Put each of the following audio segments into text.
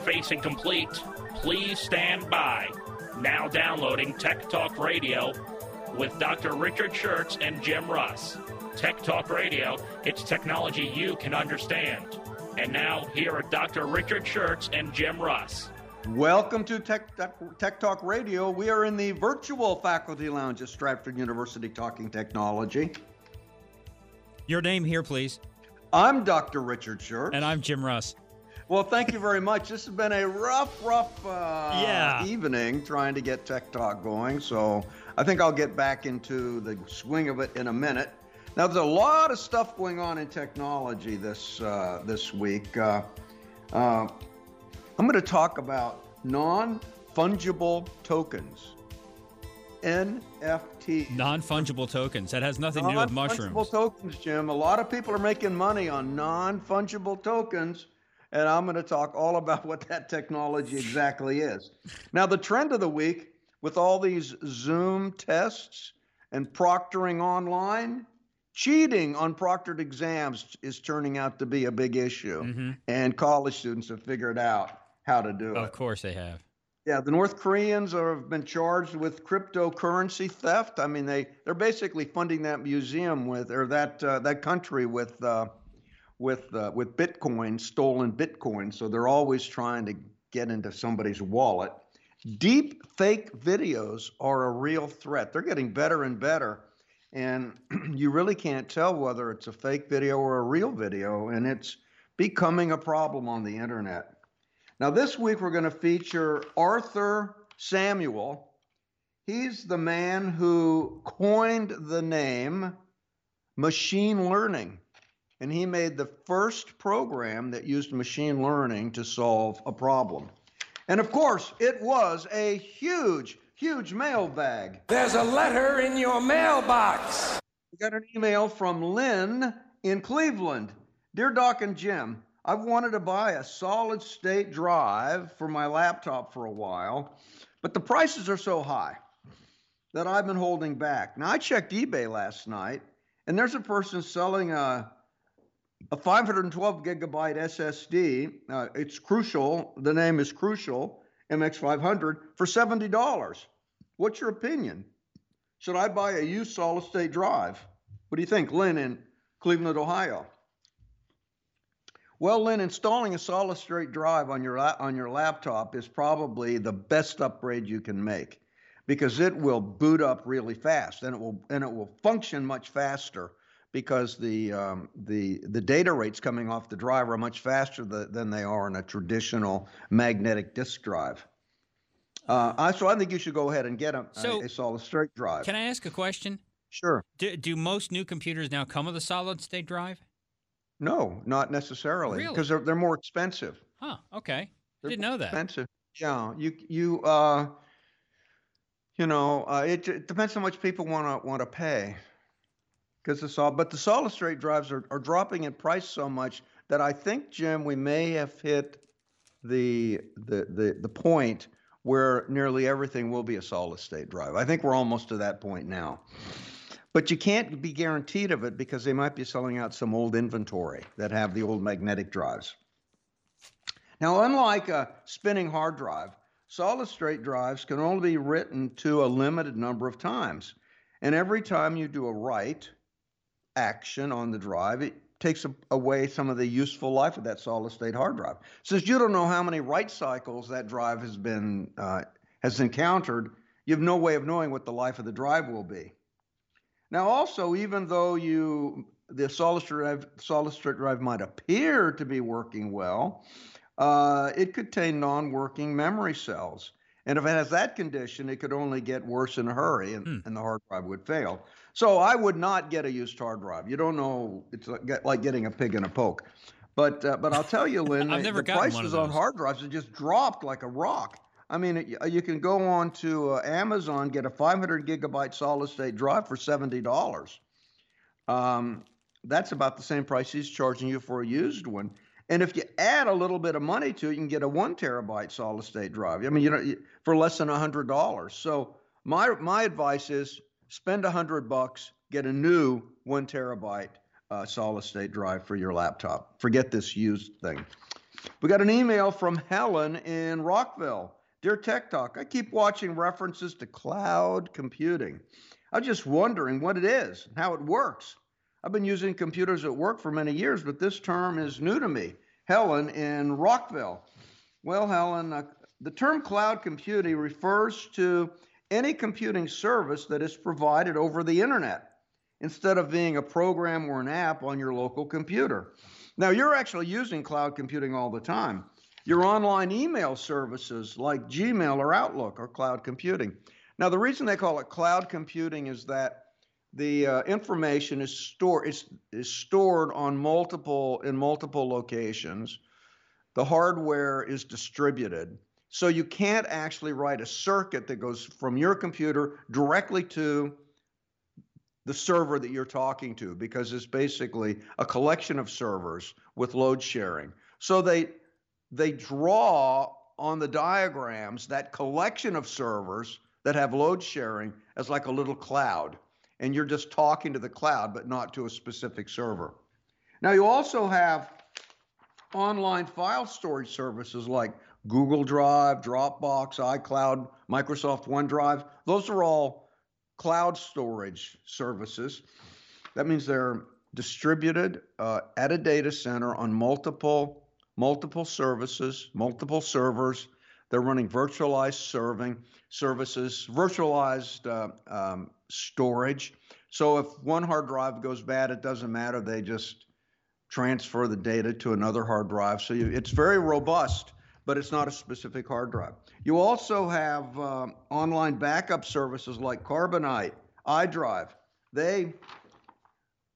Interfacing complete. Please stand by. Now downloading Tech Talk Radio with Dr. Richard Shurtz and Jim Russ. Tech Talk Radio, it's technology you can understand. And now, here are Dr. Richard Shurtz and Jim Russ. Welcome to Tech, Tech, Tech, Talk Radio. We are in the virtual faculty lounge at Stratford University talking technology. Your name here, please. I'm Dr. Richard Shurtz. And I'm Jim Russ. Well, thank you very much. This has been a rough, rough uh, yeah. evening trying to get Tech Talk going. So I think I'll get back into the swing of it in a minute. Now, there's a lot of stuff going on in technology this uh, this week. Uh, uh I'm going to talk about non fungible tokens. NFT. Non fungible tokens. That has nothing to do with mushrooms. Non fungible tokens, Jim. A lot of people are making money on non fungible tokens and I'm going to talk all about what that technology exactly is. Now, the trend of the week with all these Zoom tests and proctoring online, cheating on proctored exams is turning out to be a big issue. Mm-hmm. And college students have figured out how to do of it. Of course, they have. Yeah, the North Koreans are, have been charged with cryptocurrency theft. I mean, they they're basically funding that museum with or that uh, that country with uh, with uh, with Bitcoin, stolen Bitcoin. So they're always trying to get into somebody's wallet. Deep fake videos are a real threat. They're getting better and better, and you really can't tell whether it's a fake video or a real video, and it's becoming a problem on the internet. Now, this week we're going to feature Arthur Samuel. He's the man who coined the name machine learning and he made the first program that used machine learning to solve a problem. And of course, it was a huge, huge mailbag. There's a letter in your mailbox. We got an email from Lynn in Cleveland. Dear Doc and Jim, I've wanted to buy a solid state drive for my laptop for a while, but the prices are so high that I've been holding back. Now, I checked eBay last night, and there's a person selling a a 512 gigabyte SSD. Uh, it's crucial. The name is Crucial MX500 for $70. What's your opinion? Should I buy a used solid state drive? What do you think, Lynn in Cleveland, Ohio? Well, Lynn, installing a solid state drive on your on your laptop is probably the best upgrade you can make because it will boot up really fast and it will and it will function much faster because the um, the the data rates coming off the drive are much faster the, than they are in a traditional magnetic disk drive. Uh, I, so I think you should go ahead and get a, so, a, a solid state drive. Can I ask a question? Sure. Do, do most new computers now come with a solid state drive? No, not necessarily. Really? Because they're they're more expensive. Huh. Okay. They're Didn't know that. Expensive. Yeah. You you uh. You know, uh, it, it depends how much people want to want to pay because the solid, but the solid state drives are, are dropping in price so much that I think, Jim, we may have hit the the the, the point where nearly everything will be a solid state drive. I think we're almost to that point now. But you can't be guaranteed of it because they might be selling out some old inventory that have the old magnetic drives. Now, unlike a spinning hard drive, solid state drives can only be written to a limited number of times. And every time you do a write, action on the drive, it takes away some of the useful life of that solid state hard drive. Since you don't know how many write cycles that drive has been uh, has encountered, you have no way of knowing what the life of the drive will be. Now, also, even though you the solid state drive, solid state drive might appear to be working well, uh, it could contain non-working memory cells. And if it has that condition, it could only get worse in a hurry and, mm. and the hard drive would fail. So I would not get a used hard drive. You don't know, it's like getting a pig in a poke. But uh, but I'll tell you, Lynn, I've the- never the gotten one prices on hard drives have just dropped like a rock. I mean, it, you can go on to uh, Amazon, get a 500 gigabyte solid state drive for seventy dollars. Um, that's about the same price he's charging you for a used one. And if you add a little bit of money to it, you can get a one terabyte solid state drive. I mean, you know, for less than a hundred dollars. So my my advice is spend a hundred bucks, get a new one terabyte uh, solid state drive for your laptop. Forget this used thing. We got an email from Helen in Rockville. Dear Tech Talk, I keep watching references to cloud computing. I'm just wondering what it is and how it works. I've been using computers at work for many years, but this term is new to me. Helen in Rockville. Well, Helen, uh, the term cloud computing refers to any computing service that is provided over the internet instead of being a program or an app on your local computer. Now, you're actually using cloud computing all the time. Your online email services like Gmail or Outlook are cloud computing. Now, the reason they call it cloud computing is that the uh, information is stored is, is stored on multiple in multiple locations. The hardware is distributed. So you can't actually write a circuit that goes from your computer directly to the server that you're talking to because it's basically a collection of servers with load sharing. So they they draw on the diagrams that collection of servers that have load sharing as like a little cloud and you're just talking to the cloud but not to a specific server. Now you also have online file storage services like Google Drive, Dropbox, iCloud, Microsoft OneDrive. Those are all cloud storage services. That means they're distributed uh, at a data center on multiple multiple services, multiple servers. They're running virtualized serving services, virtualized uh, um, storage. So if one hard drive goes bad, it doesn't matter. They just transfer the data to another hard drive. So you, it's very robust, but it's not a specific hard drive. You also have um, online backup services like Carbonite, iDrive. They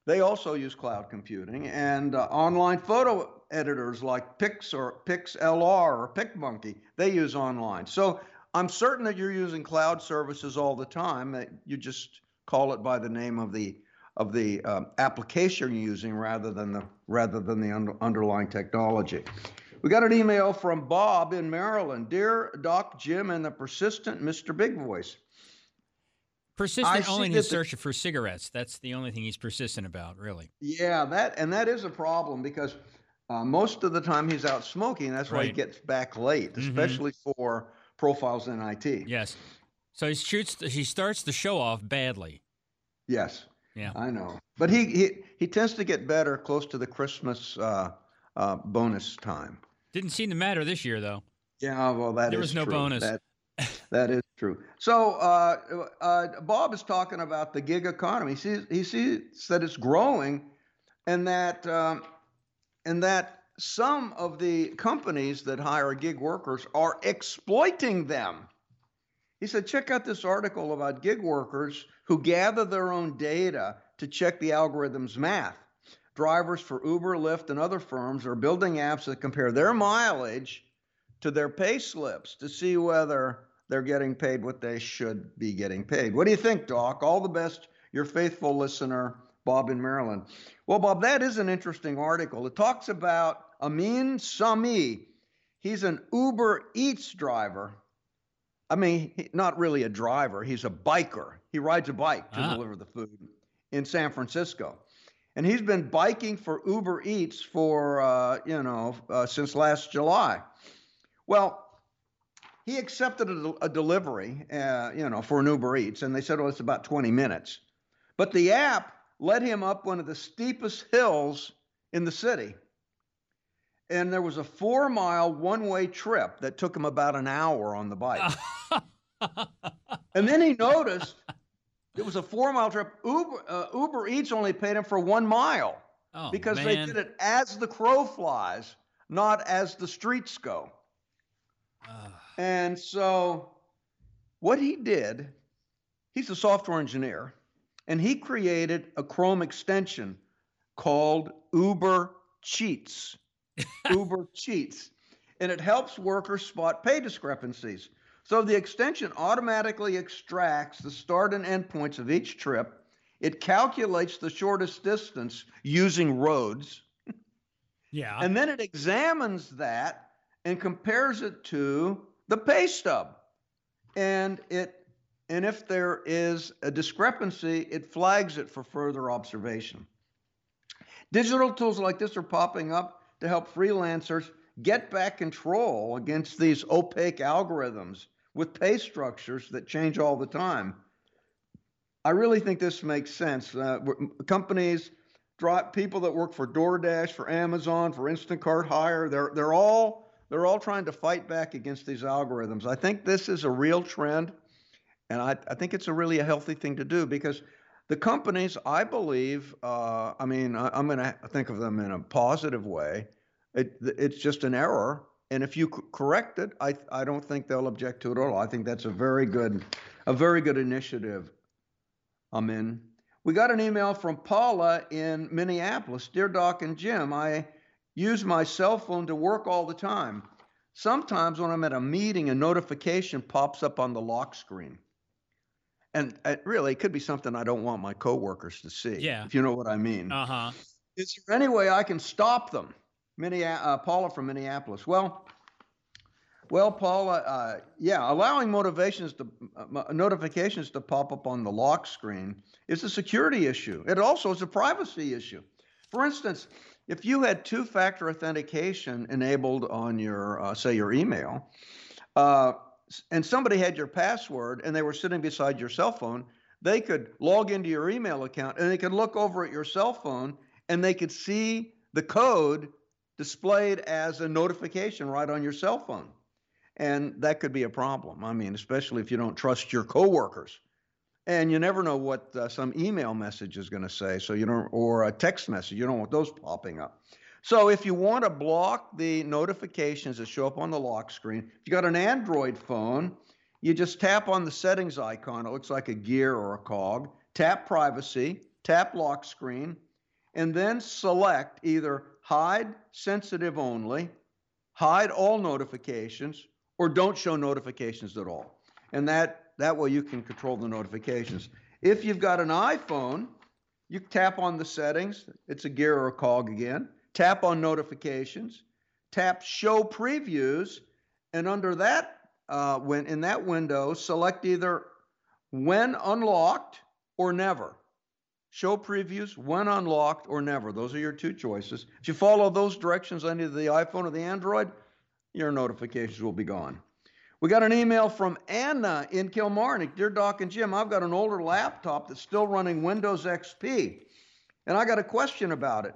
they also use cloud computing and uh, online photo editors like Pix or PixLR or PicMonkey. They use online. So I'm certain that you're using cloud services all the time. You just call it by the name of the of the um, application you're using rather than the rather than the under, underlying technology. We got an email from Bob in Maryland. Dear Doc Jim and the persistent Mr. Big Voice. I Persistent see only in his the- for cigarettes. That's the only thing he's persistent about, really. Yeah, that and that is a problem because uh, most of the time he's out smoking. That's why he gets back late, Mhm. especially for profiles in IT. Yes. So he shoots. The, he starts the show off badly. Yes. Yeah. I know, but he he he tends to get better close to the Christmas uh, uh, bonus time. Didn't seem to matter this year, though. Yeah, well, that There is was no true. bonus. That, that is true. So uh, uh, Bob is talking about the gig economy. He sees, he sees that it's growing, and that um, and that some of the companies that hire gig workers are exploiting them. He said, check out this article about gig workers who gather their own data to check the algorithm's math. Drivers for Uber, Lyft, and other firms are building apps that compare their mileage to their pay slips to see whether they're getting paid what they should be getting paid. What do you think, Doc? All the best, your faithful listener, Bob in Maryland. Well, Bob, that is an interesting article. It talks about Armin Samii. He's an Uber Eats driver. I mean, not really a driver, he's a biker. He rides a bike to Ah. deliver the food in San Francisco. And he's been biking for Uber Eats for, uh, you know, uh, since last July. Well, he accepted a, a delivery, uh, you know, for an Uber Eats, and they said, well, it's about 20 minutes. But the app led him up one of the steepest hills in the city. And there was a four mile one way trip that took him about an hour on the bike. and then he noticed it was a four mile trip. Uber, uh, Uber Eats only paid him for one mile Oh, because they did it as the crow flies, not as the streets go. Ah. And so, what he did, he's a software engineer, and he created a Chrome extension called Uber Cheats. Uber cheats, and it helps workers spot pay discrepancies. So the extension automatically extracts the start and end points of each trip. It calculates the shortest distance using roads. Yeah. And then it examines that and compares it to the pay stub. And it and if there is a discrepancy, it flags it for further observation. Digital tools like this are popping up to help freelancers get back control against these opaque algorithms with pay structures that change all the time. I really think this makes sense. Uh, companies, drop people that work for DoorDash, for Amazon, for Instacart Hire, they're they're all they're all trying to fight back against these algorithms. I think this is a real trend, and I, I think it's a really a healthy thing to do because the companies, I believe, uh, I mean, I, am going to think of them in a positive way. It, it's just an error, and if you correct it, I, I don't think they'll object to it at all. I think that's a very good, a very good initiative. I'm in. We got an email from Paula in Minneapolis. Dear Doc and Jim, I use my cell phone to work all the time. Sometimes when I'm at a meeting, a notification pops up on the lock screen. And it really, it could be something I don't want my coworkers to see. Yeah. If you know what I mean. Uh huh. Is there any way I can stop them? Minneapolis, uh, Paula from Minneapolis. Well, well, Paula, uh, yeah, allowing motivations to uh, notifications to pop up on the lock screen is a security issue. It also is a privacy issue. For instance, if you had two-factor authentication enabled on your, uh, say, your email, uh, and somebody had your password and they were sitting beside your cell phone, they could log into your email account and they could look over at your cell phone and they could see the code displayed as a notification right on your cell phone. And that could be a problem. I mean, especially if you don't trust your coworkers. And you never know what uh, some email message is going to say so you don't or a text message. You don't want those popping up. So if you want to block the notifications that show up on the lock screen if you got an android phone you just tap on the settings icon. It looks like a gear or a cog. Tap privacy tap lock screen and then select either hide sensitive only hide all notifications or don't show notifications at all and that that way you can control the notifications. If you've got an iPhone, you tap on the settings. It's a gear or a cog again. Tap on notifications. Tap show previews. And under that, uh, when in that window, select either when unlocked or never. Show previews when unlocked or never. Those are your two choices. If you follow those directions on either the iPhone or the Android, your notifications will be gone. We got an email from Anna in Kilmarnock. Dear Doc and Jim, I've got an older laptop that's still running Windows XP, and I got a question about it.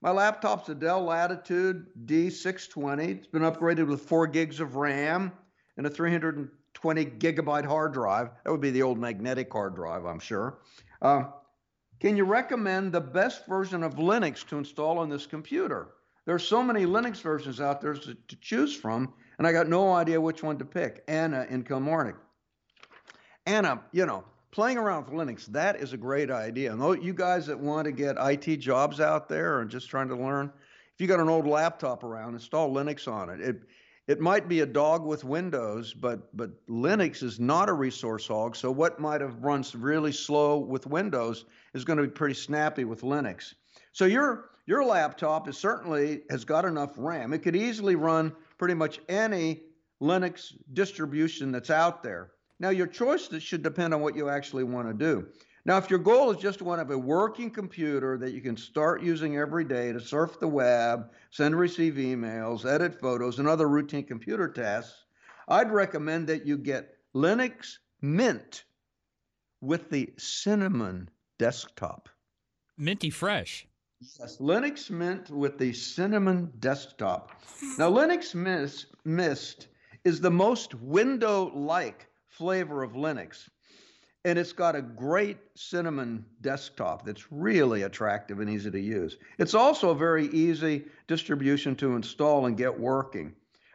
My laptop's a Dell Latitude D620. It's been upgraded with 4 gigs of RAM and a 320 gigabyte hard drive. That would be the old magnetic hard drive, I'm sure. Uh, can you recommend the best version of Linux to install on this computer? There are so many Linux versions out there to, to choose from, and I got no idea which one to pick. Anna in Kilmarnock. Anna, you know, playing around with Linux, that is a great idea. And you guys that want to get IT jobs out there and just trying to learn, if you got an old laptop around, install Linux on it. It it might be a dog with Windows, but but Linux is not a resource hog. So what might have run really slow with Windows is going to be pretty snappy with Linux. So your your laptop is certainly has got enough RAM. It could easily run pretty much any Linux distribution that's out there. Now, your choice should depend on what you actually want to do. Now, if your goal is just to want to have a working computer that you can start using every day to surf the web, send and receive emails, edit photos, and other routine computer tasks, I'd recommend that you get Linux Mint with the Cinnamon desktop. Minty fresh. Yes, Linux Mint with the Cinnamon desktop. Now, Linux Mint, Mint is the most window like flavor of Linux. And it's got a great cinnamon desktop that's really attractive and easy to use. It's also a very easy distribution to install and get working.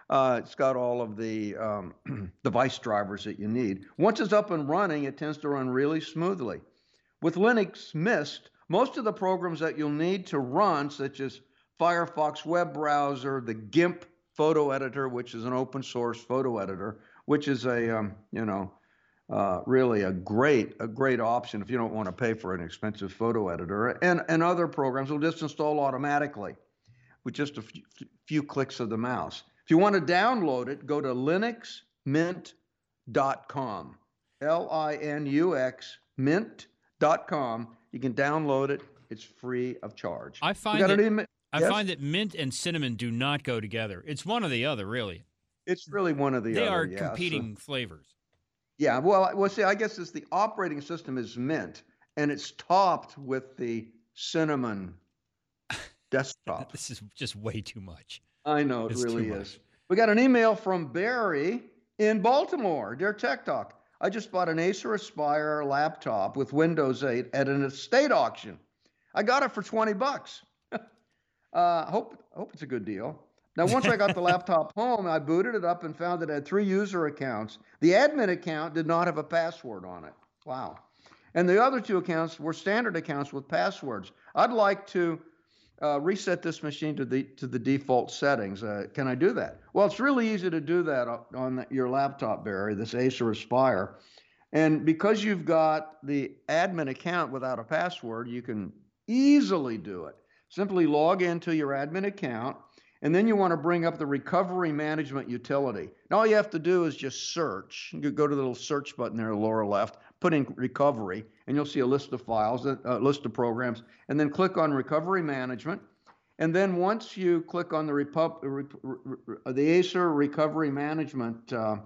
Uh, it's got all of the um, device drivers that you need. Once it's up and running, it tends to run really smoothly. With Linux Mint, most of the programs that you'll need to run, such as Firefox web browser, the GIMP photo editor, which is an open source photo editor, which is a um, you know uh, really a great a great option if you don't want to pay for an expensive photo editor, and and other programs will just install automatically with just a few, few clicks of the mouse. If you want to download it, go to linuxmint.com. L I N U X mint.com. You can download it. It's free of charge. I find that, I yes? find that mint and cinnamon do not go together. It's one or the other, really. It's really one of the they other. They are competing so, flavors. Yeah, well, well, see, I guess it's the operating system is Mint, and it's topped with the cinnamon desktop. this is just way too much. I know it it's really is. We got an email from Barry in Baltimore. Dear Tech Talk, I just bought an Acer Aspire laptop with Windows 8 at an estate auction. I got it for 20 bucks. uh, hope hope it's a good deal. Now, once I got the laptop home, I booted it up and found that it had three user accounts. The admin account did not have a password on it. Wow. And the other two accounts were standard accounts with passwords. I'd like to uh, reset this machine to the to the default settings. Uh, can I do that? Well, it's really easy to do that on the, your laptop, Barry. This Acer Aspire, and because you've got the admin account without a password, you can easily do it. Simply log into your admin account and then you want to bring up the recovery management utility. All you have to do is just search. You go to the little search button there, lower left, put in recovery, and you'll see a list of files, a list of programs, and then click on recovery management. And then once you click on the, Repub- the Acer recovery management uh,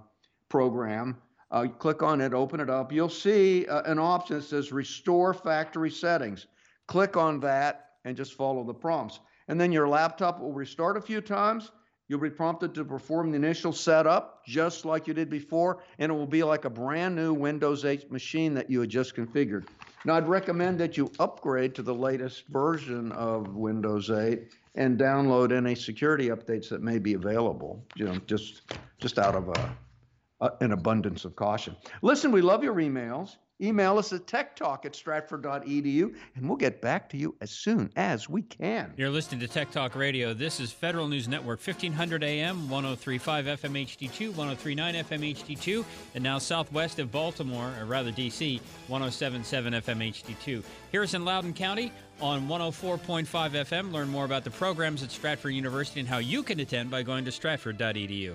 program, uh, click on it, open it up, you'll see uh, an option that says restore factory settings. Click on that and just follow the prompts and then your laptop will restart a few times. You'll be prompted to perform the initial setup just like you did before, and it will be like a brand new Windows 8 machine that you had just configured. Now, I'd recommend that you upgrade to the latest version of Windows 8 and download any security updates that may be available. You know, just just out of a, a, an abundance of caution. Listen, we love your emails. Email us at techtalk at stratford.edu, and we'll get back to you as soon as we can. You're listening to Tech Talk Radio. This is Federal News Network, 1500 AM, 1035 FM HD2, 1039 FM HD2, and now southwest of Baltimore, or rather DC, 1077 FM HD2. Here is in Loudoun County on 104.5 FM. Learn more about the programs at Stratford University and how you can attend by going to stratford.edu.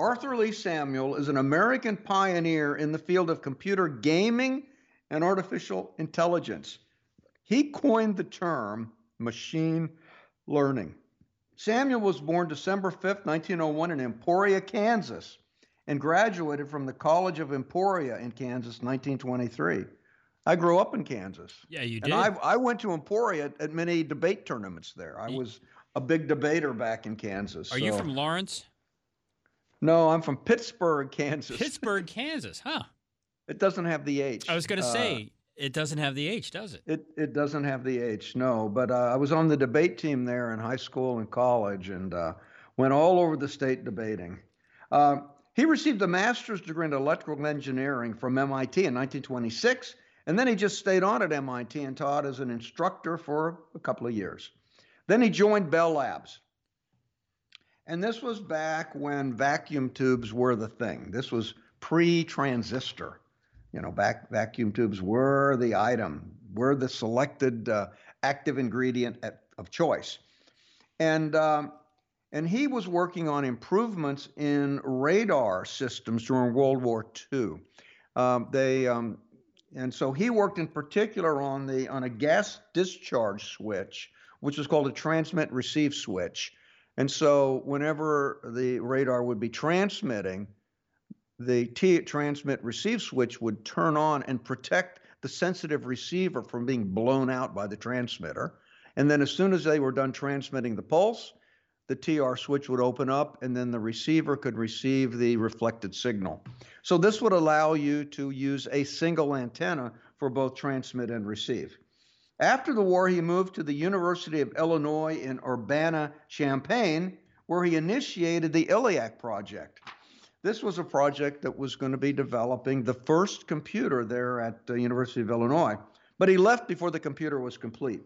Arthur Lee Samuel is an American pioneer in the field of computer gaming and artificial intelligence. He coined the term machine learning. Samuel was born December 5, 1901, in Emporia, Kansas, and graduated from the College of Emporia in Kansas 1923. I grew up in Kansas. Yeah, you did. And I, I went to Emporia at, at many debate tournaments there. I was a big debater back in Kansas. Are you from Lawrence? No, I'm from Pittsburgh, Kansas. Pittsburgh, Kansas, huh? It doesn't have the H. I was going to Uh, say, it doesn't have the H, does it? It it doesn't have the H, no. But uh, I was on the debate team there in high school and college, and uh, went all over the state debating. Uh, he received a master's degree in electrical engineering from MIT in 1926, and then he just stayed on at MIT and taught as an instructor for a couple of years. Then he joined Bell Labs. And this was back when vacuum tubes were the thing. This was pre-transistor. You know, back vacuum tubes were the item, were the selected uh, active ingredient at, of choice. And um, and he was working on improvements in radar systems during World War II. Um, they um, and so he worked in particular on the on a gas discharge switch, which was called a transmit receive switch. And so whenever the radar would be transmitting, the T transmit receive switch would turn on and protect the sensitive receiver from being blown out by the transmitter. And then as soon as they were done transmitting the pulse, the TR switch would open up and then the receiver could receive the reflected signal. So this would allow you to use a single antenna for both transmit and receive. After the war, he moved to the University of Illinois in Urbana, Champaign, where he initiated the ILLIAC project. This was a project that was going to be developing the first computer there at the University of Illinois, but he left before the computer was complete.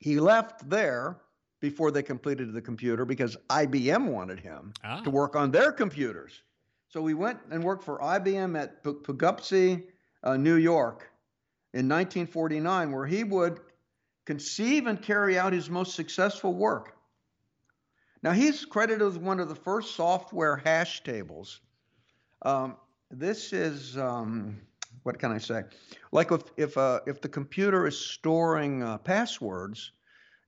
He left there before they completed the computer because IBM wanted him Ah. to work on their computers. So we went and worked for IBM at P- Poughkeepsie, uh, New York in 1949, where he would conceive and carry out his most successful work. Now, he's credited as one of the first software hash tables. Um, this is, um, what can I say? Like if, if, uh, if the computer is storing uh, passwords,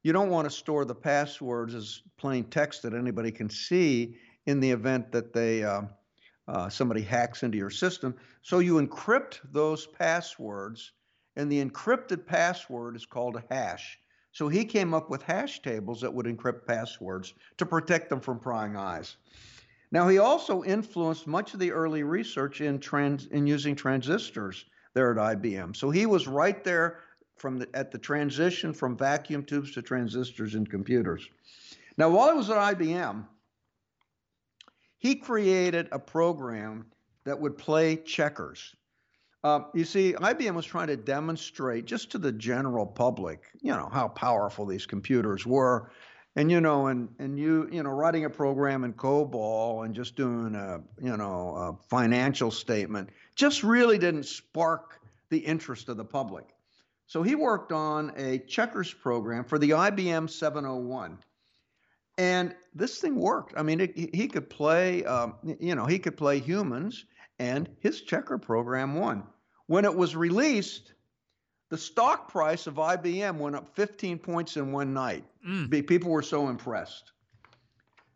you don't want to store the passwords as plain text that anybody can see in the event that they uh, uh, somebody hacks into your system. So you encrypt those passwords, and the encrypted password is called a hash. So he came up with hash tables that would encrypt passwords to protect them from prying eyes. Now he also influenced much of the early research in trans in using transistors there at IBM. So he was right there from the, at the transition from vacuum tubes to transistors in computers. Now while he was at IBM, he created a program that would play checkers. Uh, you see, IBM was trying to demonstrate just to the general public, you know, how powerful these computers were. And you know, and and you you know, writing a program in COBOL and just doing a you know a financial statement just really didn't spark the interest of the public. So he worked on a checkers program for the IBM 701 and this thing worked. I mean, it, he- could play, um, you know, he could play humans, and his checker program won. When it was released, the stock price of IBM went up 15 points in one night. Be- People were so impressed.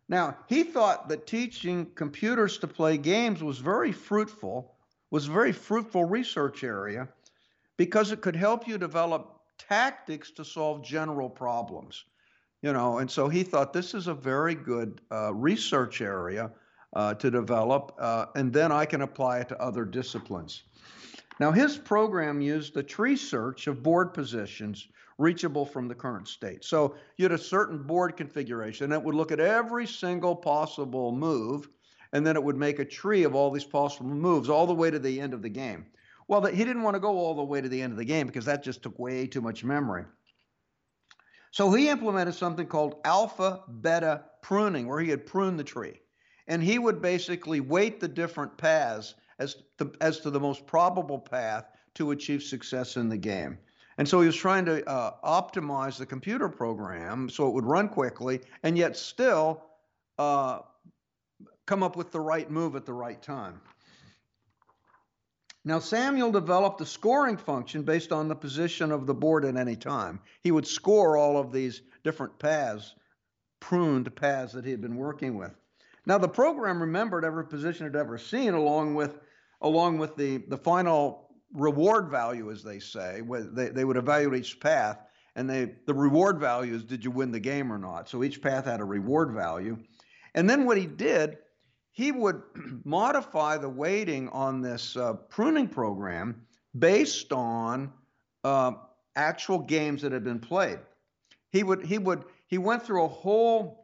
Now, he thought that teaching computers to play games was very fruitful, was a very fruitful research area because it could help you develop tactics to solve general problems you know and so he thought this is a very good uh, research area uh, to develop uh, and then i can apply it to other disciplines. Now his program used a tree search of board positions reachable from the current state. So you had a certain board configuration that would look at every single possible move and then it would make a tree of all these possible moves all the way to the end of the game. Well he didn't want to go all the way to the end of the game because that just took way too much memory. So he implemented something called alpha beta pruning, where he had pruned the tree. And he would basically weight the different paths as to, as to the most probable path to achieve success in the game. And so he was trying to uh, optimize the computer program so it would run quickly and yet still uh, come up with the right move at the right time. Now, Samuel developed a scoring function based on the position of the board at any time. He would score all of these different paths, pruned paths that he had been working with. Now the program remembered every position it ever seen, along with along with the the final reward value, as they say. They they would evaluate each path, and they the reward value is did you win the game or not. So each path had a reward value, and then what he did, he would modify the weighting on this uh, pruning program based on uh, actual games that had been played. He would he would he went through a whole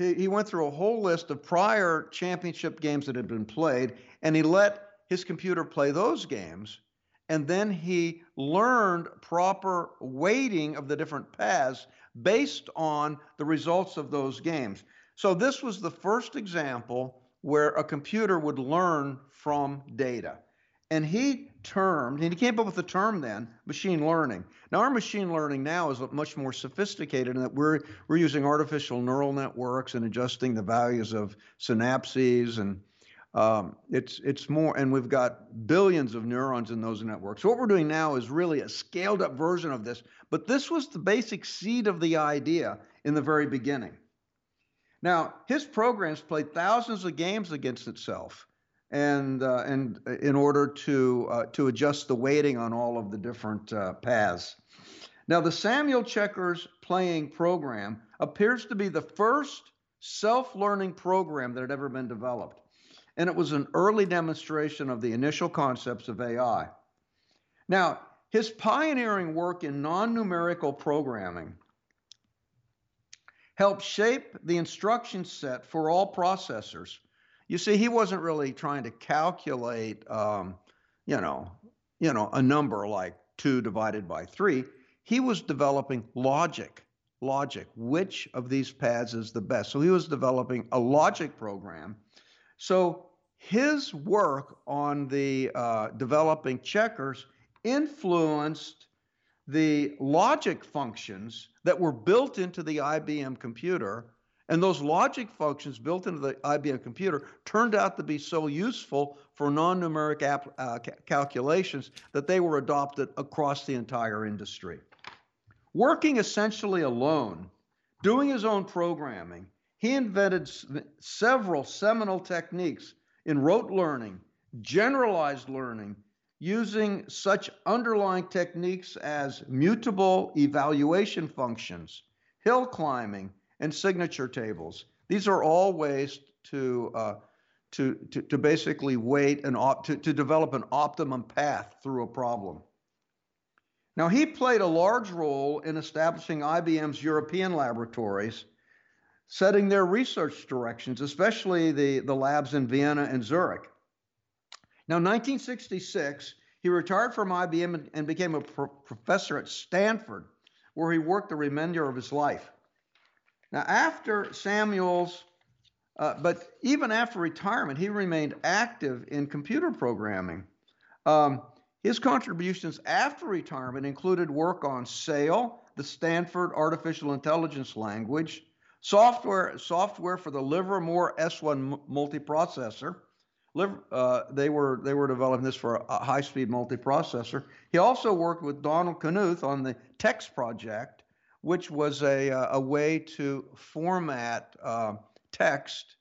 he, he went through a whole list of prior championship games that had been played, and he let his computer play those games. And then he learned proper weighting of the different paths based on the results of those games. So, this was the first example where a computer would learn from data. And he termed, and he came up with the term then, machine learning. Now, our machine learning now is much more sophisticated in that we're, we're using artificial neural networks and adjusting the values of synapses and um, it's it's more, and we've got billions of neurons in those networks. So what we're doing now is really a scaled up version of this, but this was the basic seed of the idea in the very beginning. Now, his programs played thousands of games against itself and uh, and uh, in order to uh, to adjust the weighting on all of the different uh, paths. Now, the Samuel Checkers playing program appears to be the first self-learning program that had ever been developed, and it was an early demonstration of the initial concepts of AI. Now, his pioneering work in non-numerical programming helped shape the instruction set for all processors you see, he wasn't really trying to calculate, um, you know, you know, a number like two divided by three. He was developing logic, logic. Which of these paths is the best? So he was developing a logic program. So his work on the uh, developing checkers influenced the logic functions that were built into the IBM computer and those logic functions built into the IBM computer turned out to be so useful for non numeric uh, ca- calculations that they were adopted across the entire industry. Working essentially alone, doing his own programming, he invented s- several seminal techniques in rote learning, generalized learning, using such underlying techniques as mutable evaluation functions, hill climbing, and signature tables. These are all ways to uh, to, to, to basically wait and op- to, to develop an optimum path through a problem. Now, he played a large role in establishing IBM's European laboratories, setting their research directions, especially the, the labs in Vienna and Zurich. Now, 1966, he retired from IBM and, became a pro- professor at Stanford, where he worked the remainder of his life. Now, after Samuel's, uh, but even after retirement, he remained active in computer programming. Um, his contributions after retirement included work on SAIL, the Stanford Artificial Intelligence Language, software software for the Livermore S1 multiprocessor. Uh, they were they were developing this for a high-speed multiprocessor. He also worked with Donald Knuth on the TeX project, which was a, uh, a way to format uh, text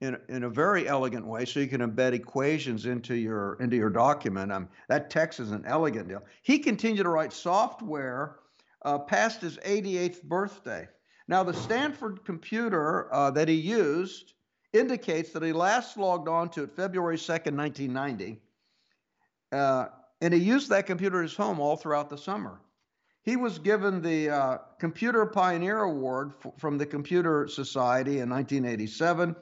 in, in a very elegant way so you can embed equations into your into your document. Um, that text is an elegant deal. He continued to write software uh, past his 88th birthday. Now, the Stanford computer uh, that he used indicates that he last logged on to it February 2nd, 1990. Uh, and he used that computer at his home all throughout the summer. He was given the uh, Computer Pioneer Award f- from the Computer Society in 1987.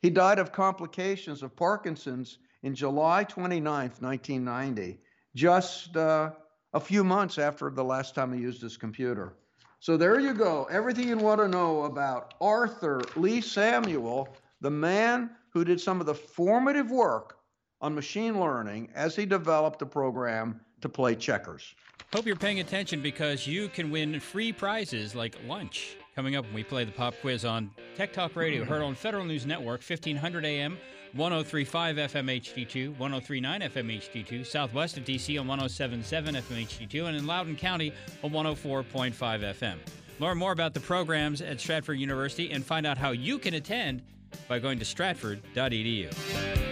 He died of complications of Parkinson's in July 29, 1990, just uh, a few months after the last time he used his computer. So there you go. Everything you want to know about Arthur Lee Samuel, the man who did some of the formative work on machine learning as he developed a program to play checkers. Hope you're paying attention because you can win free prizes like lunch. Coming up when we play the pop quiz on Tech Talk Radio, hmm. heard on Federal News Network, 1500 AM, 1035 FM HD2, 1039 FM HD2, southwest of DC on 1077 FM HD2, and in Loudoun County on 104.5 FM. Learn more about the programs at Stratford University and find out how you can attend by going to stratford.edu.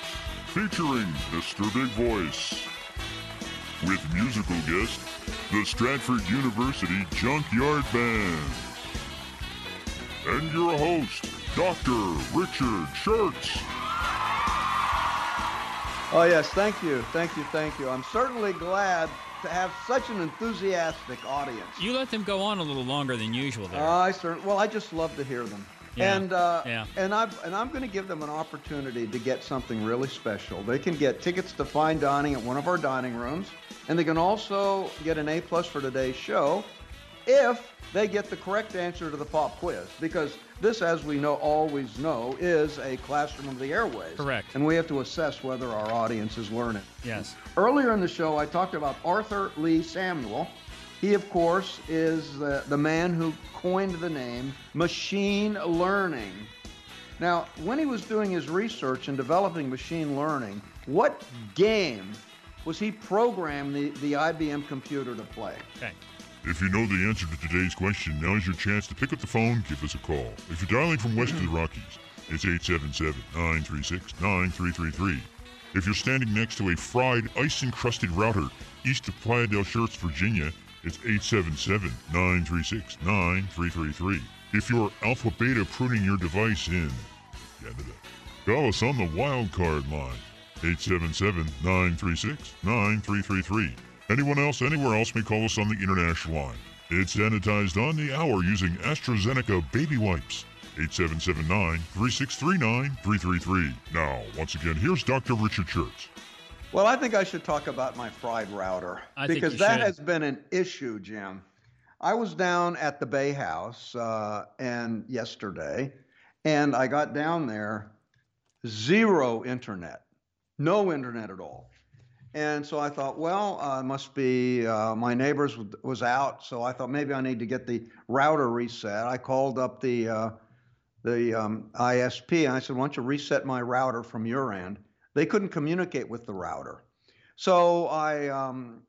featuring Mr. Big Voice. With musical guest, the Stratford University Junkyard Band. And your host, Dr. Richard Shurtz. Oh, yes, thank you, thank you, thank you. I'm certainly glad to have such an enthusiastic audience. You let them go on a little longer than usual there. Uh, I certainly, well, I just love to hear them. Yeah, And uh, yeah. and I'm and I'm going to give them an opportunity to get something really special. They can get tickets to fine dining at one of our dining rooms, and they can also get an A plus for today's show if they get the correct answer to the pop quiz. Because this, as we know, always know, is a classroom of the airways. Correct. And we have to assess whether our audience is learning. Yes. Earlier in the show, I talked about Arthur Lee Samuel. He, of course, is the, the man who coined the name machine learning. Now, when he was doing his research and developing machine learning, what game was he programming the, the IBM computer to play? Okay. If you know the answer to today's question, now is your chance to pick up the phone, give us a call. If you're dialing from west of the Rockies, it's 877-936-9333. If you're standing next to a fried, ice-encrusted router east of Playa del Shurtz, Virginia, it's 877-936-9333. If you're alpha beta pruning your device in Canada, call us on the wildcard line, 877-936-9333. Anyone else anywhere else may call us on the international line. It's sanitized on the hour using AstraZeneca baby wipes. 8779-3639-333. Now, once again, here's Dr. Richard Shurtz. Well, I think I should talk about my fried router I because that should. has been an issue, Jim. I was down at the Bay House uh, and yesterday, and I got down there, zero internet, no internet at all. And so I thought, well, uh, must be uh, my neighbors w- was out, so I thought maybe I need to get the router reset. I called up the uh, the um, ISP and I said, why don't you reset my router from your end? They couldn't communicate with the router, so I um,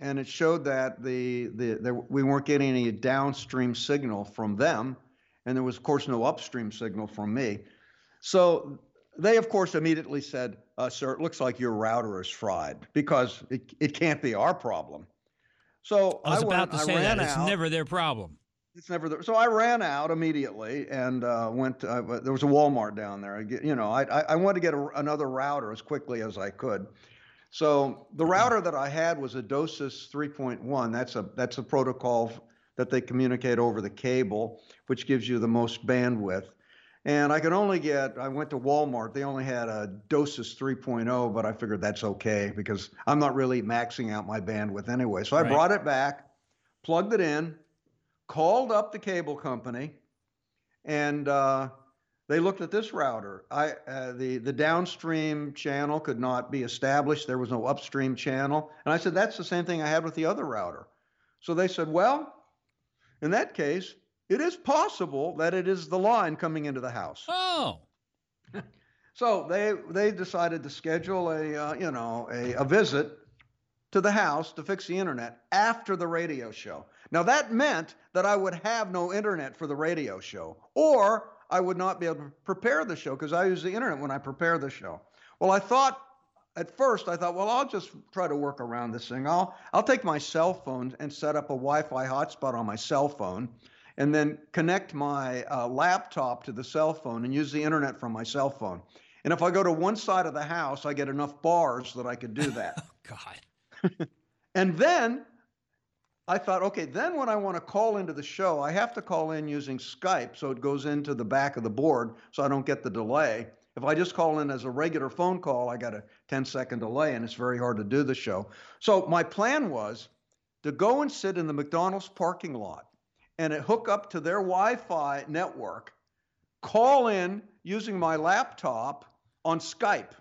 and it showed that the the there, we weren't getting any downstream signal from them, and there was of course no upstream signal from me. So they of course immediately said, uh, "Sir, it looks like your router is fried because it, it can't be our problem." So I was went, about to I say that. It's never their problem. It's never there. So I ran out immediately and uh, went. To, uh, there was a Walmart down there. I get, you know, I I, I wanted to get a, another router as quickly as I could. So the router that I had was a DOCSIS 3.1. That's a that's a protocol that they communicate over the cable, which gives you the most bandwidth. And I could only get, I went to Walmart. They only had a DOCSIS 3.0, but I figured that's okay because I'm not really maxing out my bandwidth anyway. So I Right. brought it back, plugged it in, called up the cable company, and uh, they looked at this router. I uh, the the downstream channel could not be established. There was no upstream channel, and I said that's the same thing I had with the other router. So they said, well, in that case, it is possible that it is the line coming into the house. Oh, So they they decided to schedule a uh, you know a, a visit to the house to fix the internet after the radio show. Now that meant that I would have no internet for the radio show, or I would not be able to prepare the show because I use the internet when I prepare the show. Well, I thought at first I thought, well, I'll just try to work around this thing. I'll I'll take my cell phone and set up a Wi-Fi hotspot on my cell phone, and then connect my uh, laptop to the cell phone and use the internet from my cell phone. And if I go to one side of the house, I get enough bars that I could do that. oh, God. and then I thought, okay, then when I want to call into the show, I have to call in using Skype so it goes into the back of the board so I don't get the delay. If I just call in as a regular phone call, I got a 10 second delay and it's very hard to do the show. So my plan was to go and sit in the McDonald's parking lot and hook up to their Wi-Fi network, call in using my laptop on Skype,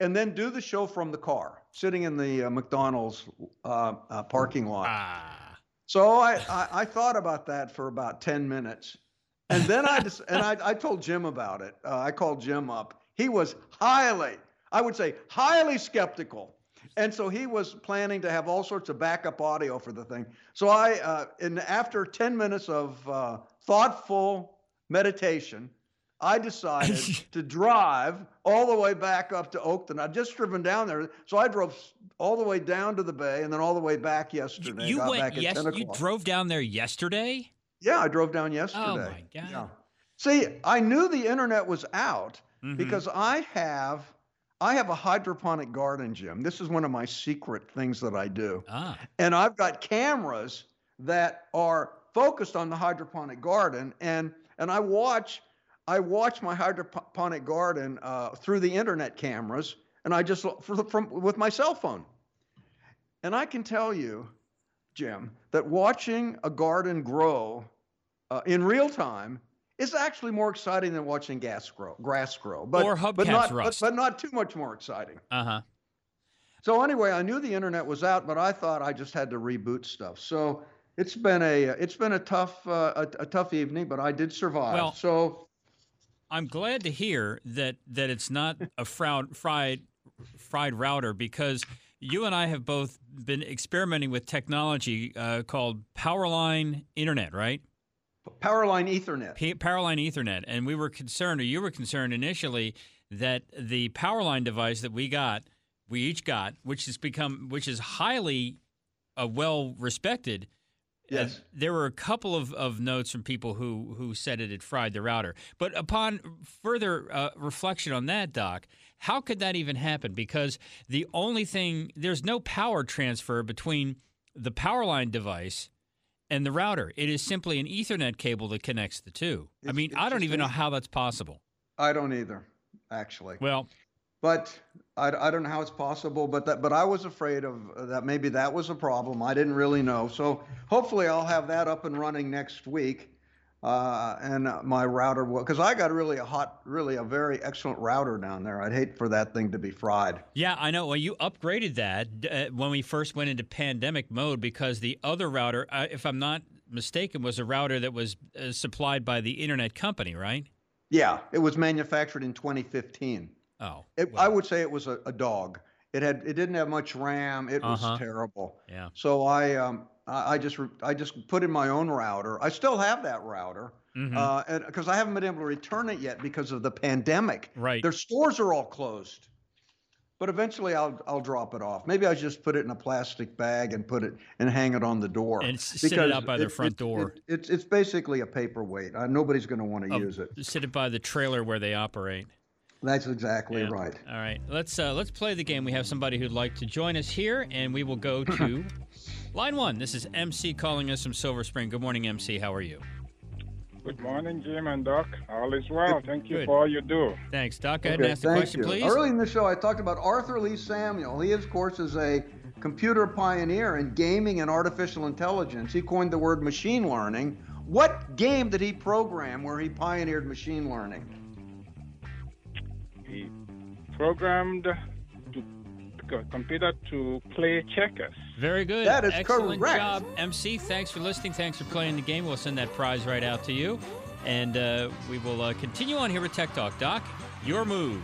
and then do the show from the car, sitting in the uh, McDonald's uh, uh, parking lot. Ah. So I, I, I thought about that for about 10 minutes. And then I just, and I, I told Jim about it. Uh, I called Jim up. He was highly, I would say, highly skeptical. And so he was planning to have all sorts of backup audio for the thing. So I, uh, in after 10 minutes of uh, thoughtful meditation, I decided to drive all the way back up to Oakton. I'd just driven down there, so I drove all the way down to the bay and then all the way back yesterday. You went back yes. You drove down there yesterday. Yeah, I drove down yesterday. Oh my god. Yeah. See, I knew the internet was out Mhm. because I have I have a hydroponic garden, Jim. This is one of my secret things that I do. Ah. And I've got cameras that are focused on the hydroponic garden and and I watch I watch my hydroponic garden uh, through the internet cameras and I just look for, from with my cell phone. And I can tell you, Jim, that watching a garden grow uh, in real time is actually more exciting than watching gas grow, grass grow. But, Or but hubcaps not, but, rust. but not too much more exciting. Uh huh. So anyway, I knew the internet was out, but I thought I just had to reboot stuff. So it's been a it's been a tough uh, a, a tough evening, but I did survive. Well- so I'm glad to hear that that it's not a fried fried fried router because you and I have both been experimenting with technology uh, called Powerline Internet, right? Powerline Ethernet. P- Powerline Ethernet, and we were concerned, or you were concerned initially, that the Powerline device that we got, we each got, which has become, which is highly uh, well respected. Uh, Yes. there were a couple of, of notes from people who who said it had fried the router. But upon further uh, reflection on that, Doc, how could that even happen? Because the only thing there's no power transfer between the power line device and the router. It is simply an Ethernet cable that connects the two. I mean, I don't even know how that's possible. I don't either, actually. Well, But I, I don't know how it's possible. But that but I was afraid of uh, that. Maybe that was a problem. I didn't really know. So hopefully I'll have that up and running next week. Uh, and my router will because I got really a hot, really a very excellent router down there. I'd hate for that thing to be fried. yeah, I know. Well, you upgraded that uh, when we first went into pandemic mode because the other router, uh, if I'm not mistaken, was a router that was uh, supplied by the internet company, right? Yeah, it was manufactured in 2015. Oh, It, I would say it was a, a dog. It had it didn't have much RAM. It was Uh-huh. terrible. yeah. So I um I I just re- I just put in my own router. I still have that router. Mhm. Uh, and because I haven't been able to return it yet because of the pandemic. Right. Their stores are all closed. But eventually I'll I'll drop it off. Maybe I just put it in a plastic bag and put it and hang it on the door. And sit it out by their it- front it- door. it- it's it's basically a paperweight. Uh, nobody's going to want to use it. Sit it by the trailer where they operate. That's exactly Yeah. right. All right, let's uh, let's play the game. We have somebody who'd like to join us here, and we will go to line one. This is MC calling us from Silver Spring. Good morning, MC. How are you? Good morning, Jim and Doc. All is well. Thank you Good. for all you do. Thanks, Doc. Go ahead Okay, and ask the question, you. please. Early in the show, I talked about Arthur Lee Samuel. He, of course, is a computer pioneer in gaming and artificial intelligence. He coined the word machine learning. What game did he program where he pioneered machine learning? He programmed to computer to play checkers. Very good. That is Excellent correct. job, MC. Thanks for listening. Thanks for playing the game. We'll send that prize right out to you. And uh, we will uh, continue on here with Tech Talk. Doc, your move.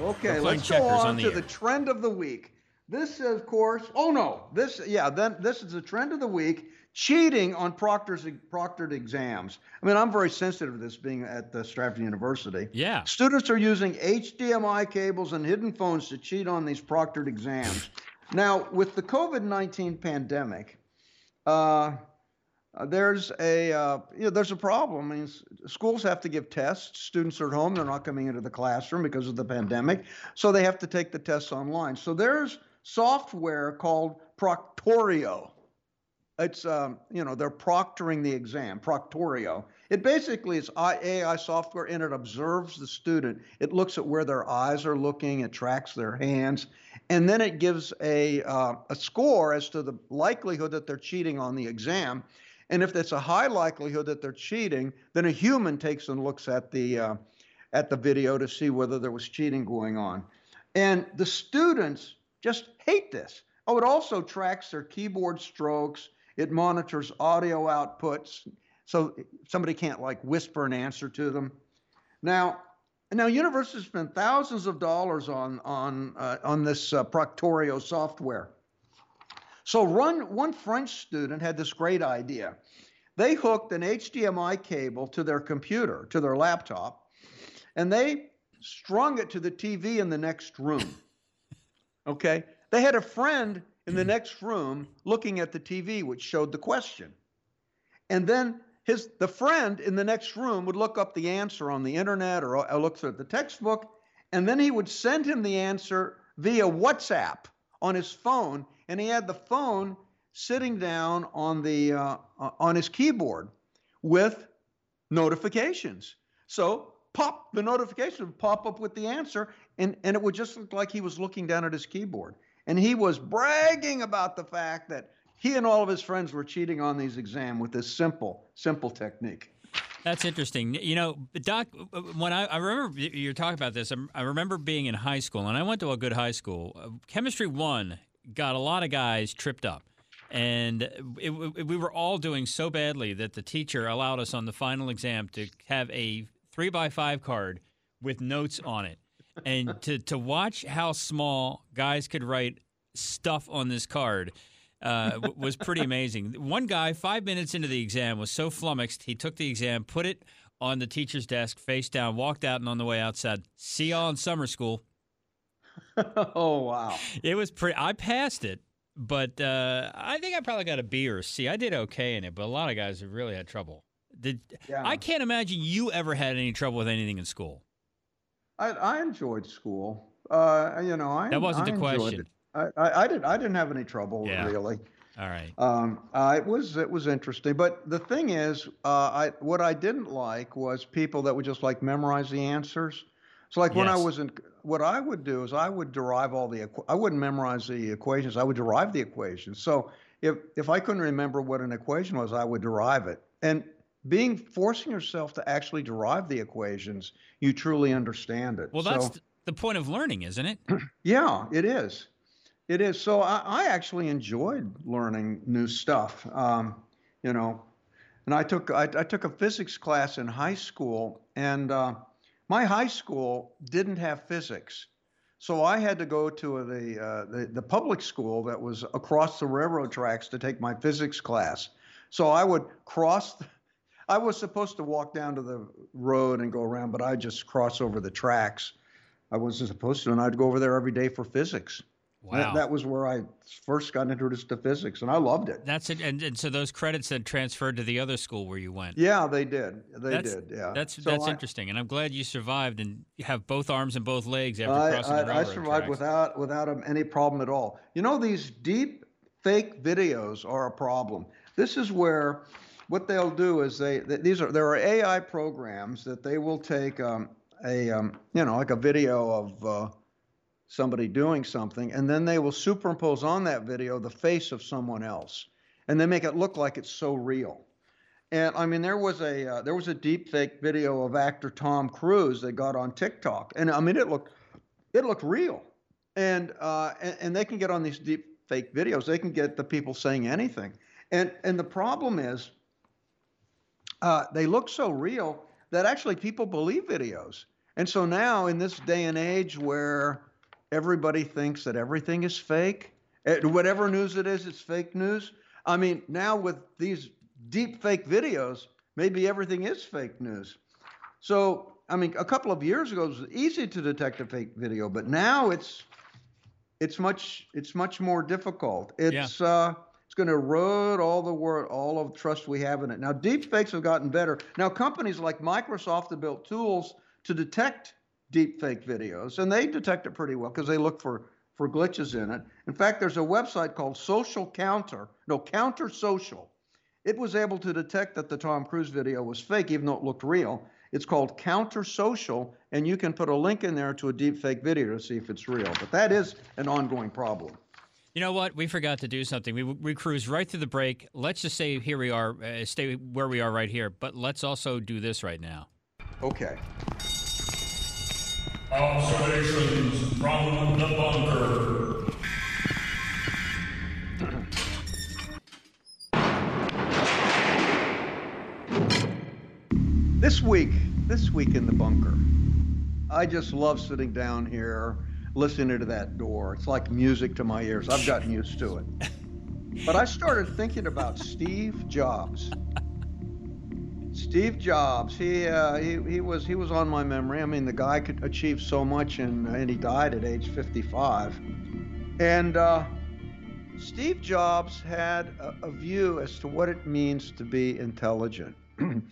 Okay, let's go on, on the to air. the trend of the week. This, of course, oh no, this, yeah, then this is the trend of the week: cheating on proctor's proctored exams. I mean, I'm very sensitive to this, being at the Stratford University. Yeah. Students are using HDMI cables and hidden phones to cheat on these proctored exams. Now, with the COVID-19 pandemic, uh, uh, there's a uh, you know, there's a problem. I mean, schools have to give tests. Students are at home; they're not coming into the classroom because of the pandemic, so they have to take the tests online. So there's software called Proctorio. It's um, you know they're proctoring the exam. Proctorio. It basically is AI software, and it observes the student. It looks at where their eyes are looking. It tracks their hands, and then it gives a uh, a score as to the likelihood that they're cheating on the exam. And if it's a high likelihood that they're cheating, then a human takes and looks at the uh, at the video to see whether there was cheating going on. And the students just hate this. Oh, it also tracks their keyboard strokes. It monitors audio outputs, so somebody can't like whisper an answer to them. Now, now universities spend thousands of dollars on on uh, on this uh, Proctorio software. So run, one French student had this great idea. They hooked an HDMI cable to their computer, to their laptop, and they strung it to the TV in the next room. Okay? They had a friend in the next room looking at the TV, which showed the question. And then his the friend in the next room would look up the answer on the internet or, or look at the textbook, and then he would send him the answer via WhatsApp on his phone, and he had the phone sitting down on the uh, on his keyboard with notifications. So pop the notification would pop up with the answer, and and it would just look like he was looking down at his keyboard, and he was bragging about the fact that he and all of his friends were cheating on these exam with this simple simple technique. That's interesting. You know, Doc, when I, I remember you're talking about this, I remember being in high school, and I went to a good high school. Uh, Chemistry one got a lot of guys tripped up. And it, it- we were all doing so badly that the teacher allowed us on the final exam to have a three by five card with notes on it. And to, to watch how small guys could write stuff on this card uh, was pretty amazing. One guy, five minutes into the exam, was so flummoxed, he took the exam, put it on the teacher's desk, face down, walked out, and on the way outside, see y'all in summer school. oh wow! It was pretty. I passed it, but uh, I think I probably got a B or a C. I did okay in it, but a lot of guys have really had trouble. Did Yeah. I can't imagine you ever had any trouble with anything in school. I, I enjoyed school. Uh, you know, I That wasn't I the question. I, I, I didn't I didn't have any trouble Yeah. really. All right. Um, uh, it was it was interesting, but the thing is, uh, I what I didn't like was people that would just like memorize the answers. So like when I was in, what I would do is I would derive all the I wouldn't memorize the equations. I would derive the equations. So if if I couldn't remember what an equation was, I would derive it. And being forcing yourself to actually derive the equations, you truly understand it. Well, that's So- th- the point of learning, isn't it? yeah, it is. It is. So I, I actually enjoyed learning new stuff. Um, you know, and I took I, I took a physics class in high school, and uh, my high school didn't have physics, so I had to go to the, uh, the the public school that was across the railroad tracks to take my physics class. So I would cross. The, I was supposed to walk down to the road and go around, but I just cross over the tracks. I wasn't supposed to, and I'd go over there every day for physics. Wow. That, that was where I first got introduced to physics, and I loved it. That's it. And, and so those credits then transferred to the other school where you went. Yeah, they did. They that's, did. Yeah. That's So that's I- interesting, and I'm glad you survived and you have both arms and both legs after I, crossing the I, I survived tracks. without without any problem at all. You know, these deep fake videos are a problem. This is where what they'll do is they, these are there are AI programs that they will take um, a um, you know like a video of uh, somebody doing something, and then they will superimpose on that video the face of someone else, and they make it look like it's so real. And I mean, there was a uh, there was a deep fake video of actor Tom Cruise that got on TikTok, and I mean, it looked it looked real, and uh, and, and they can get on these deep fake videos. They can get the people saying anything, and and the problem is, uh, they look so real that actually people believe videos. And so now in this day and age where everybody thinks that everything is fake, eh, whatever news it is, it's fake news. I mean, now with these deep fake videos, maybe everything is fake news. So, I mean, a couple of years ago it was easy to detect a fake video, but now it's it's much it's much more difficult. It's yeah. uh, it's going to erode all the word, all of trust we have in it. Now, deep fakes have gotten better. Now, companies like Microsoft have built tools to detect deep fake videos, and they detect it pretty well because they look for for glitches in it. In fact, there's a website called Social Counter, no Counter Social. It was able to detect that the Tom Cruise video was fake, even though it looked real. It's called Counter Social, and you can put a link in there to a deep fake video to see if it's real. But that is an ongoing problem. You know what? We forgot to do something. We we cruised right through the break. Let's just say here we are, uh, stay where we are right here. But let's also do this right now. Okay. Observations from the bunker. This week, this week in the bunker, I just love sitting down here listening to that door. It's like music to my ears. I've gotten used to it. But I started thinking about Steve Jobs. Steve Jobs, he, uh, he he was he was on my memory. I mean, the guy could achieve so much, and and he died at age 55. And uh, Steve Jobs had a, a, view as to what it means to be intelligent,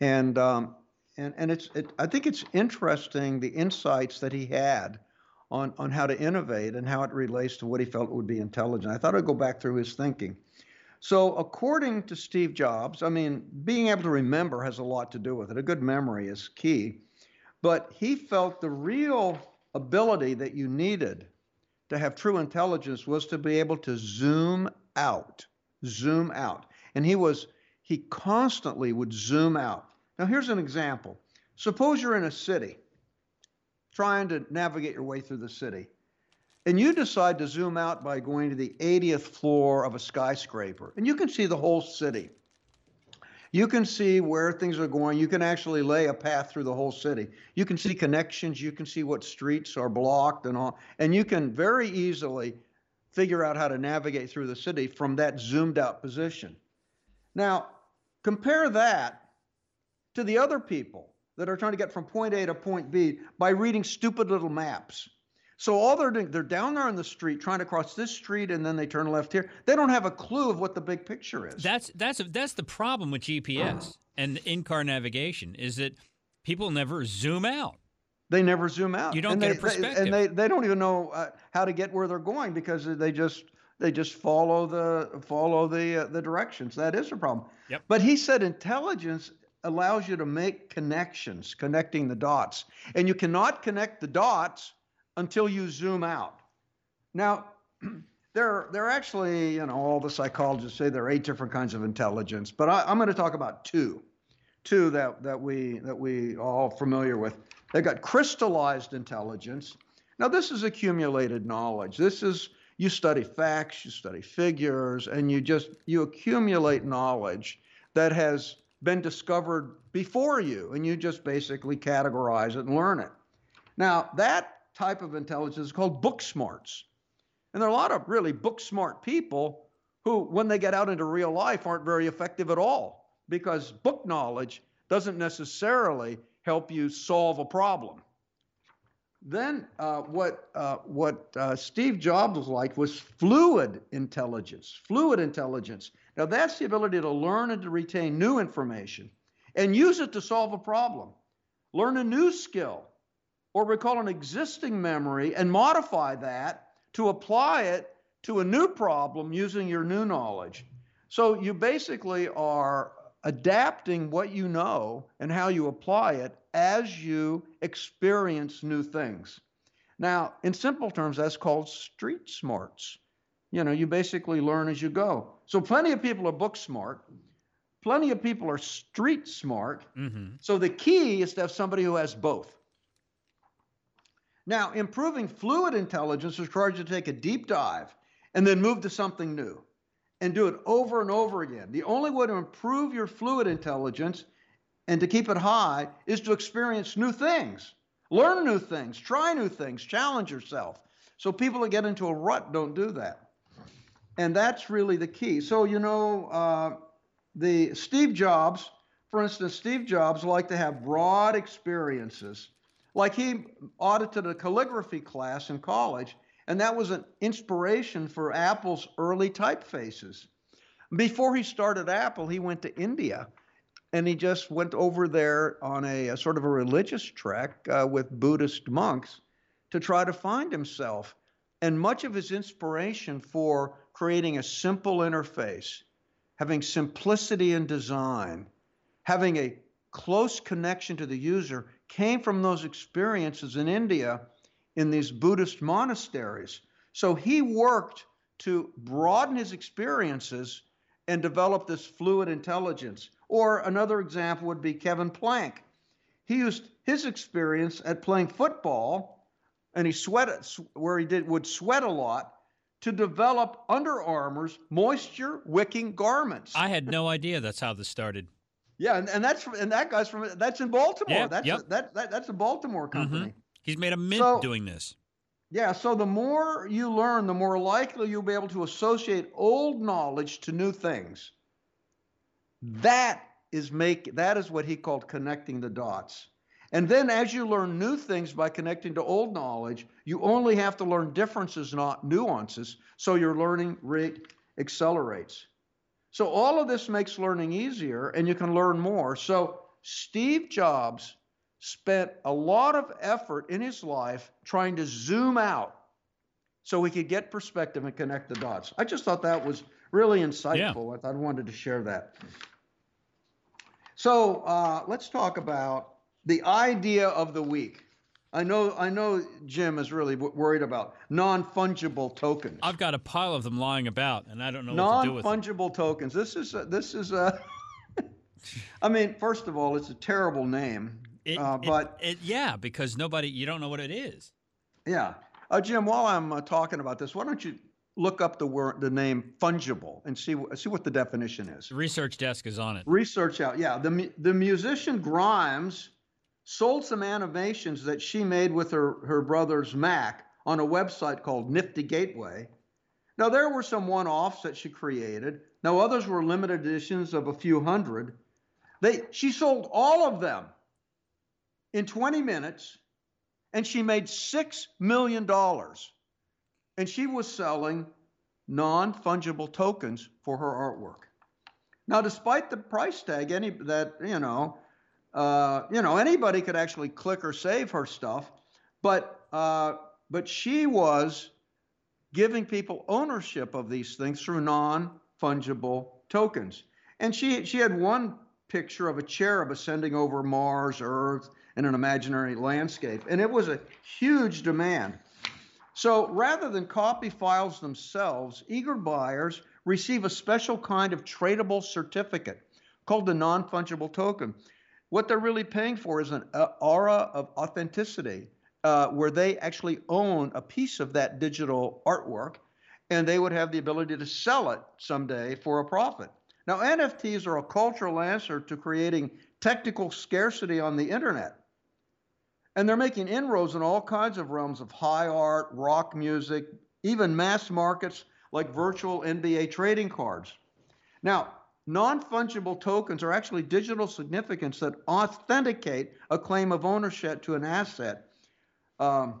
and um, and and it's it, I think it's interesting the insights that he had on on how to innovate and how it relates to what he felt would be intelligent. I thought I'd go back through his thinking. So, according to Steve Jobs, I mean, being able to remember has a lot to do with it. A good memory is key. But he felt the real ability that you needed to have true intelligence was to be able to zoom out, zoom out. And he was, he constantly would zoom out. Now, here's an example. Suppose you're in a city trying to navigate your way through the city and you decide to zoom out by going to the 80th floor of a skyscraper, and you can see the whole city. You can see where things are going. You can actually lay a path through the whole city. You can see connections. You can see what streets are blocked and all. And you can very easily figure out how to navigate through the city from that zoomed out position. Now, compare that to the other people that are trying to get from point A to point B by reading stupid little maps. So all they're doing, they're down there on the street trying to cross this street, and then they turn left here. They don't have a clue of what the big picture is. That's that's that's the problem with GPS and in-car navigation is that people never zoom out. They never zoom out. You don't and get they, a perspective, they, and they they don't even know uh, how to get where they're going because they just they just follow the follow the uh, the directions. That is a problem. Yep. But he said intelligence allows you to make connections, connecting the dots, and you cannot connect the dots until you zoom out. Now, there, there are actually, you know, all the psychologists say there are eight different kinds of intelligence, but I, am going to talk about two, two that, that we that we all familiar with. They've got crystallized intelligence. Now, this is accumulated knowledge. This is you study facts, you study figures, and you just you accumulate knowledge that has been discovered before you, and you just basically categorize it and learn it. Now, that type of intelligence is called book smarts. And there are a lot of really book smart people who, when they get out into real life, aren't very effective at all because book knowledge doesn't necessarily help you solve a problem. Then, uh, what, uh, what uh, Steve Jobs was like was fluid intelligence. Fluid intelligence. Now, that's the ability to learn and to retain new information and use it to solve a problem. Learn a new skill or recall an existing memory and modify that to apply it to a new problem using your new knowledge. So you basically are adapting what you know and how you apply it as you experience new things. Now, in simple terms, that's called street smarts. You know, you basically learn as you go. So, plenty of people are book smart, plenty of people are street smart. Mm-hmm. So, the key is to have somebody who has both. Now, improving fluid intelligence requires you to take a deep dive and then move to something new and do it over and over again. The only way to improve your fluid intelligence and to keep it high is to experience new things, learn new things, try new things, challenge yourself. So people that get into a rut don't do that. And that's really the key. So, you know, uh, the Steve Jobs, for instance, Steve Jobs liked to have broad experiences. Like he audited a calligraphy class in college and that was an inspiration for Apple's early typefaces. Before he started Apple, he went to India and he just went over there on a, a sort of a religious trek uh, with Buddhist monks to try to find himself. And much of his inspiration for creating a simple interface, having simplicity in design, having a close connection to the user came from those experiences in India in these Buddhist monasteries. So he worked to broaden his experiences and develop this fluid intelligence. Or another example would be Kevin Plank. He used his experience at playing football, and he sweated where he did would sweat a lot to develop Under Armour's moisture wicking garments. I had no idea that's how this started. Yeah, and, and that's and that guy's from that's in Baltimore. Yeah, that's yep. a, that, that that's a Baltimore company. Mhm. He's made a mint So- doing this. Yeah, so the more you learn, the more likely you'll be able to associate old knowledge to new things. That is make that is what he called connecting the dots. And then as you learn new things by connecting to old knowledge, you only have to learn differences, not nuances, so your learning rate accelerates. So all of this makes learning easier and you can learn more. So Steve Jobs spent a lot of effort in his life trying to zoom out so he could get perspective and connect the dots. I just thought that was really insightful. I thought I wanted to share that. So uh, let's talk about the idea of the week. I know, I know, Jim is really w- worried about non-fungible tokens. I've got a pile of them lying about, and I don't know what to do with them. Non-fungible tokens. This is a, this is a. I mean, first of all, it's a terrible name, It, uh, but it, yeah, because nobody, you don't know what it is. Yeah. Uh, Jim, while I'm uh, talking about this, why don't you look up the word, the name fungible and see see what the definition is. Research desk is on it. Research out. Yeah, the the musician Grimes sold some animations that she made with her her brother's Mac on a website called Nifty Gateway. Now there were some one-offs that she created. Now others were limited editions of a few hundred. They she sold all of them in 20 minutes and she made $6 million. And she was selling non fungible tokens for her artwork. Now, despite the price tag, any that you know, uh, you know, anybody could actually click or save her stuff, but uh, but she was giving people ownership of these things through non fungible tokens. And she she had one picture of a cherub ascending over Mars, Earth, in an imaginary landscape, and it was a huge demand. So rather than copy files themselves, eager buyers receive a special kind of tradable certificate called the non fungible token. What they're really paying for is an uh, aura of authenticity, uh, where they actually own a piece of that digital artwork and they would have the ability to sell it someday for a profit. Now, NFTs are a cultural answer to creating technical scarcity on the internet. And they're making inroads in all kinds of realms of high art, rock music, even mass markets like virtual NBA trading cards. Now, non fungible tokens are actually digital significants that authenticate a claim of ownership to an asset um,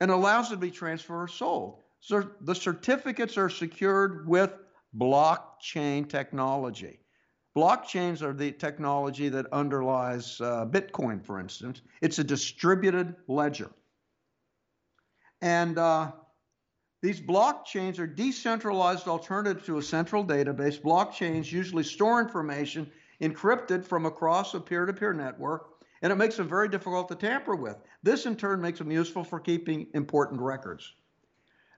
and allows it to be transferred or sold. So the certificates are secured with blockchain technology. Blockchains are the technology that underlies uh, Bitcoin, for instance. It's a distributed ledger. And uh, these blockchains are decentralized alternative to a central database. Blockchains usually store information encrypted from across a peer to peer network, and it makes them very difficult to tamper with. This, in turn, makes them useful for keeping important records.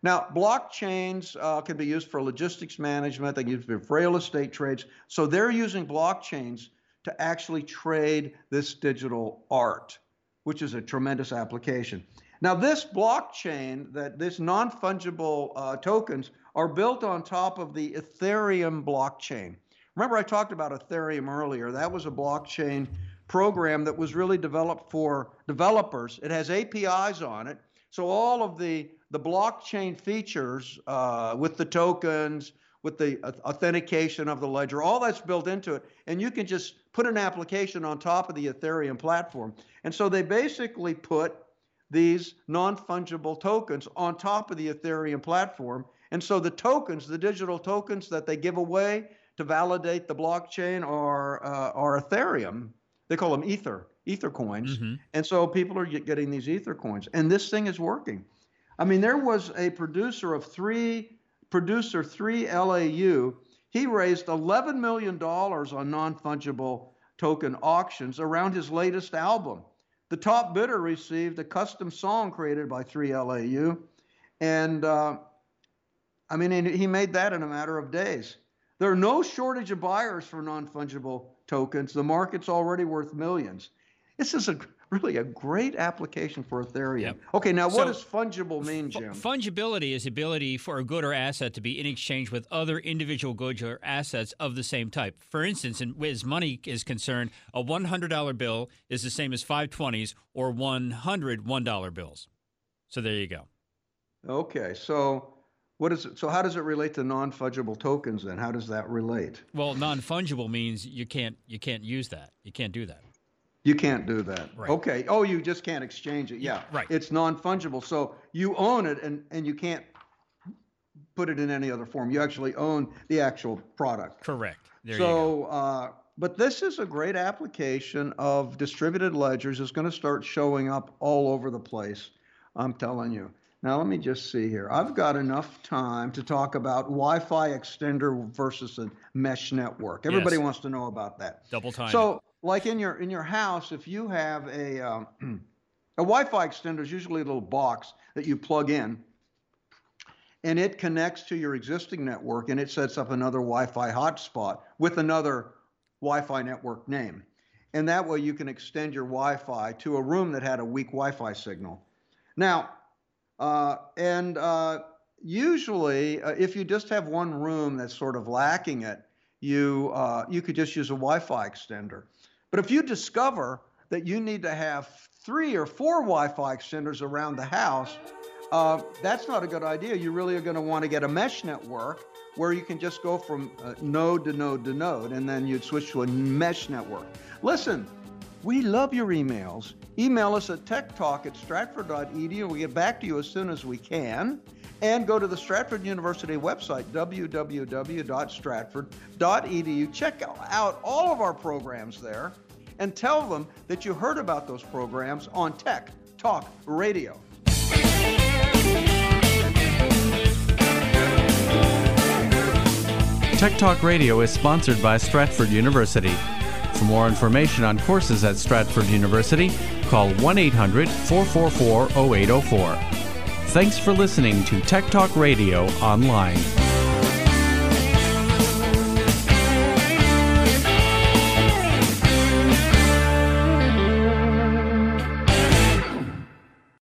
Now, blockchains uh, can be used for logistics management, they can be used for real estate trades. So they're using blockchains to actually trade this digital art, which is a tremendous application. Now, this blockchain, that this non-fungible uh, tokens are built on top of the Ethereum blockchain. Remember, I talked about Ethereum earlier. That was a blockchain program that was really developed for developers. It has APIs on it, so all of the the blockchain features uh, with the tokens, with the authentication of the ledger, all that's built into it, and you can just put an application on top of the Ethereum platform. And so they basically put these non-fungible tokens on top of the Ethereum platform. And so the tokens, the digital tokens that they give away to validate the blockchain are uh, are Ethereum. They call them Ether, Ether coins. Mm-hmm. And so people are getting these Ether coins, and this thing is working. I mean, there was a producer of three producer three LAU. He raised 11 million dollars on non-fungible token auctions around his latest album. The top bidder received a custom song created by 3LAU, and uh, I mean, he made that in a matter of days. There are no shortage of buyers for non fungible tokens. The market's already worth millions. This is a really a great application for Ethereum. Yep. Okay, now what does fungible mean, Jim? Fungibility is the ability for a good or asset to be in exchange with other individual goods or assets of the same type. For instance, in, as money is concerned, a $100 bill is the same as five twenties or 100 $1 bills. So there you go. Okay, so what is it? So how does it relate to non-fungible tokens then? How does that relate? Well, non-fungible means you can't you can't use that. You can't do that. You can't do that. Right. Okay. Oh, you just can't exchange it. Yeah. Right. It's non-fungible. So you own it and, and you can't put it in any other form. You actually own the actual product. Correct. There so, uh, but this is a great application of distributed ledgers. It's going to start showing up all over the place. I'm telling you. Now, let me just see here. I've got enough time to talk about Wi Fi extender versus a mesh network. Everybody yes. wants to know about that. Double time. So, like in your in your house, if you have a um, a Wi-Fi extender is usually a little box that you plug in, and it connects to your existing network, and it sets up another Wi-Fi hotspot with another Wi-Fi network name, and that way you can extend your Wi-Fi to a room that had a weak Wi-Fi signal. Now, uh, and uh, usually, uh, if you just have one room that's sort of lacking it, you uh, you could just use a Wi-Fi extender. But if you discover that you need to have three or four Wi Fi extenders around the house, uh, that's not a good idea. You really are going to want to get a mesh network where you can just go from uh, node to node to node, and then you'd switch to a mesh network. Listen, we love your emails. Email us at techtalk at stratford.edu. We'll get back to you as soon as we can. And go to the Stratford University website, www.stratford.edu. Check out all of our programs there and tell them that you heard about those programs on Tech Talk Radio. Tech Talk Radio is sponsored by Stratford University. For more information on courses at Stratford University, call 1 800 444 0804. Thanks for listening to Tech Talk Radio Online.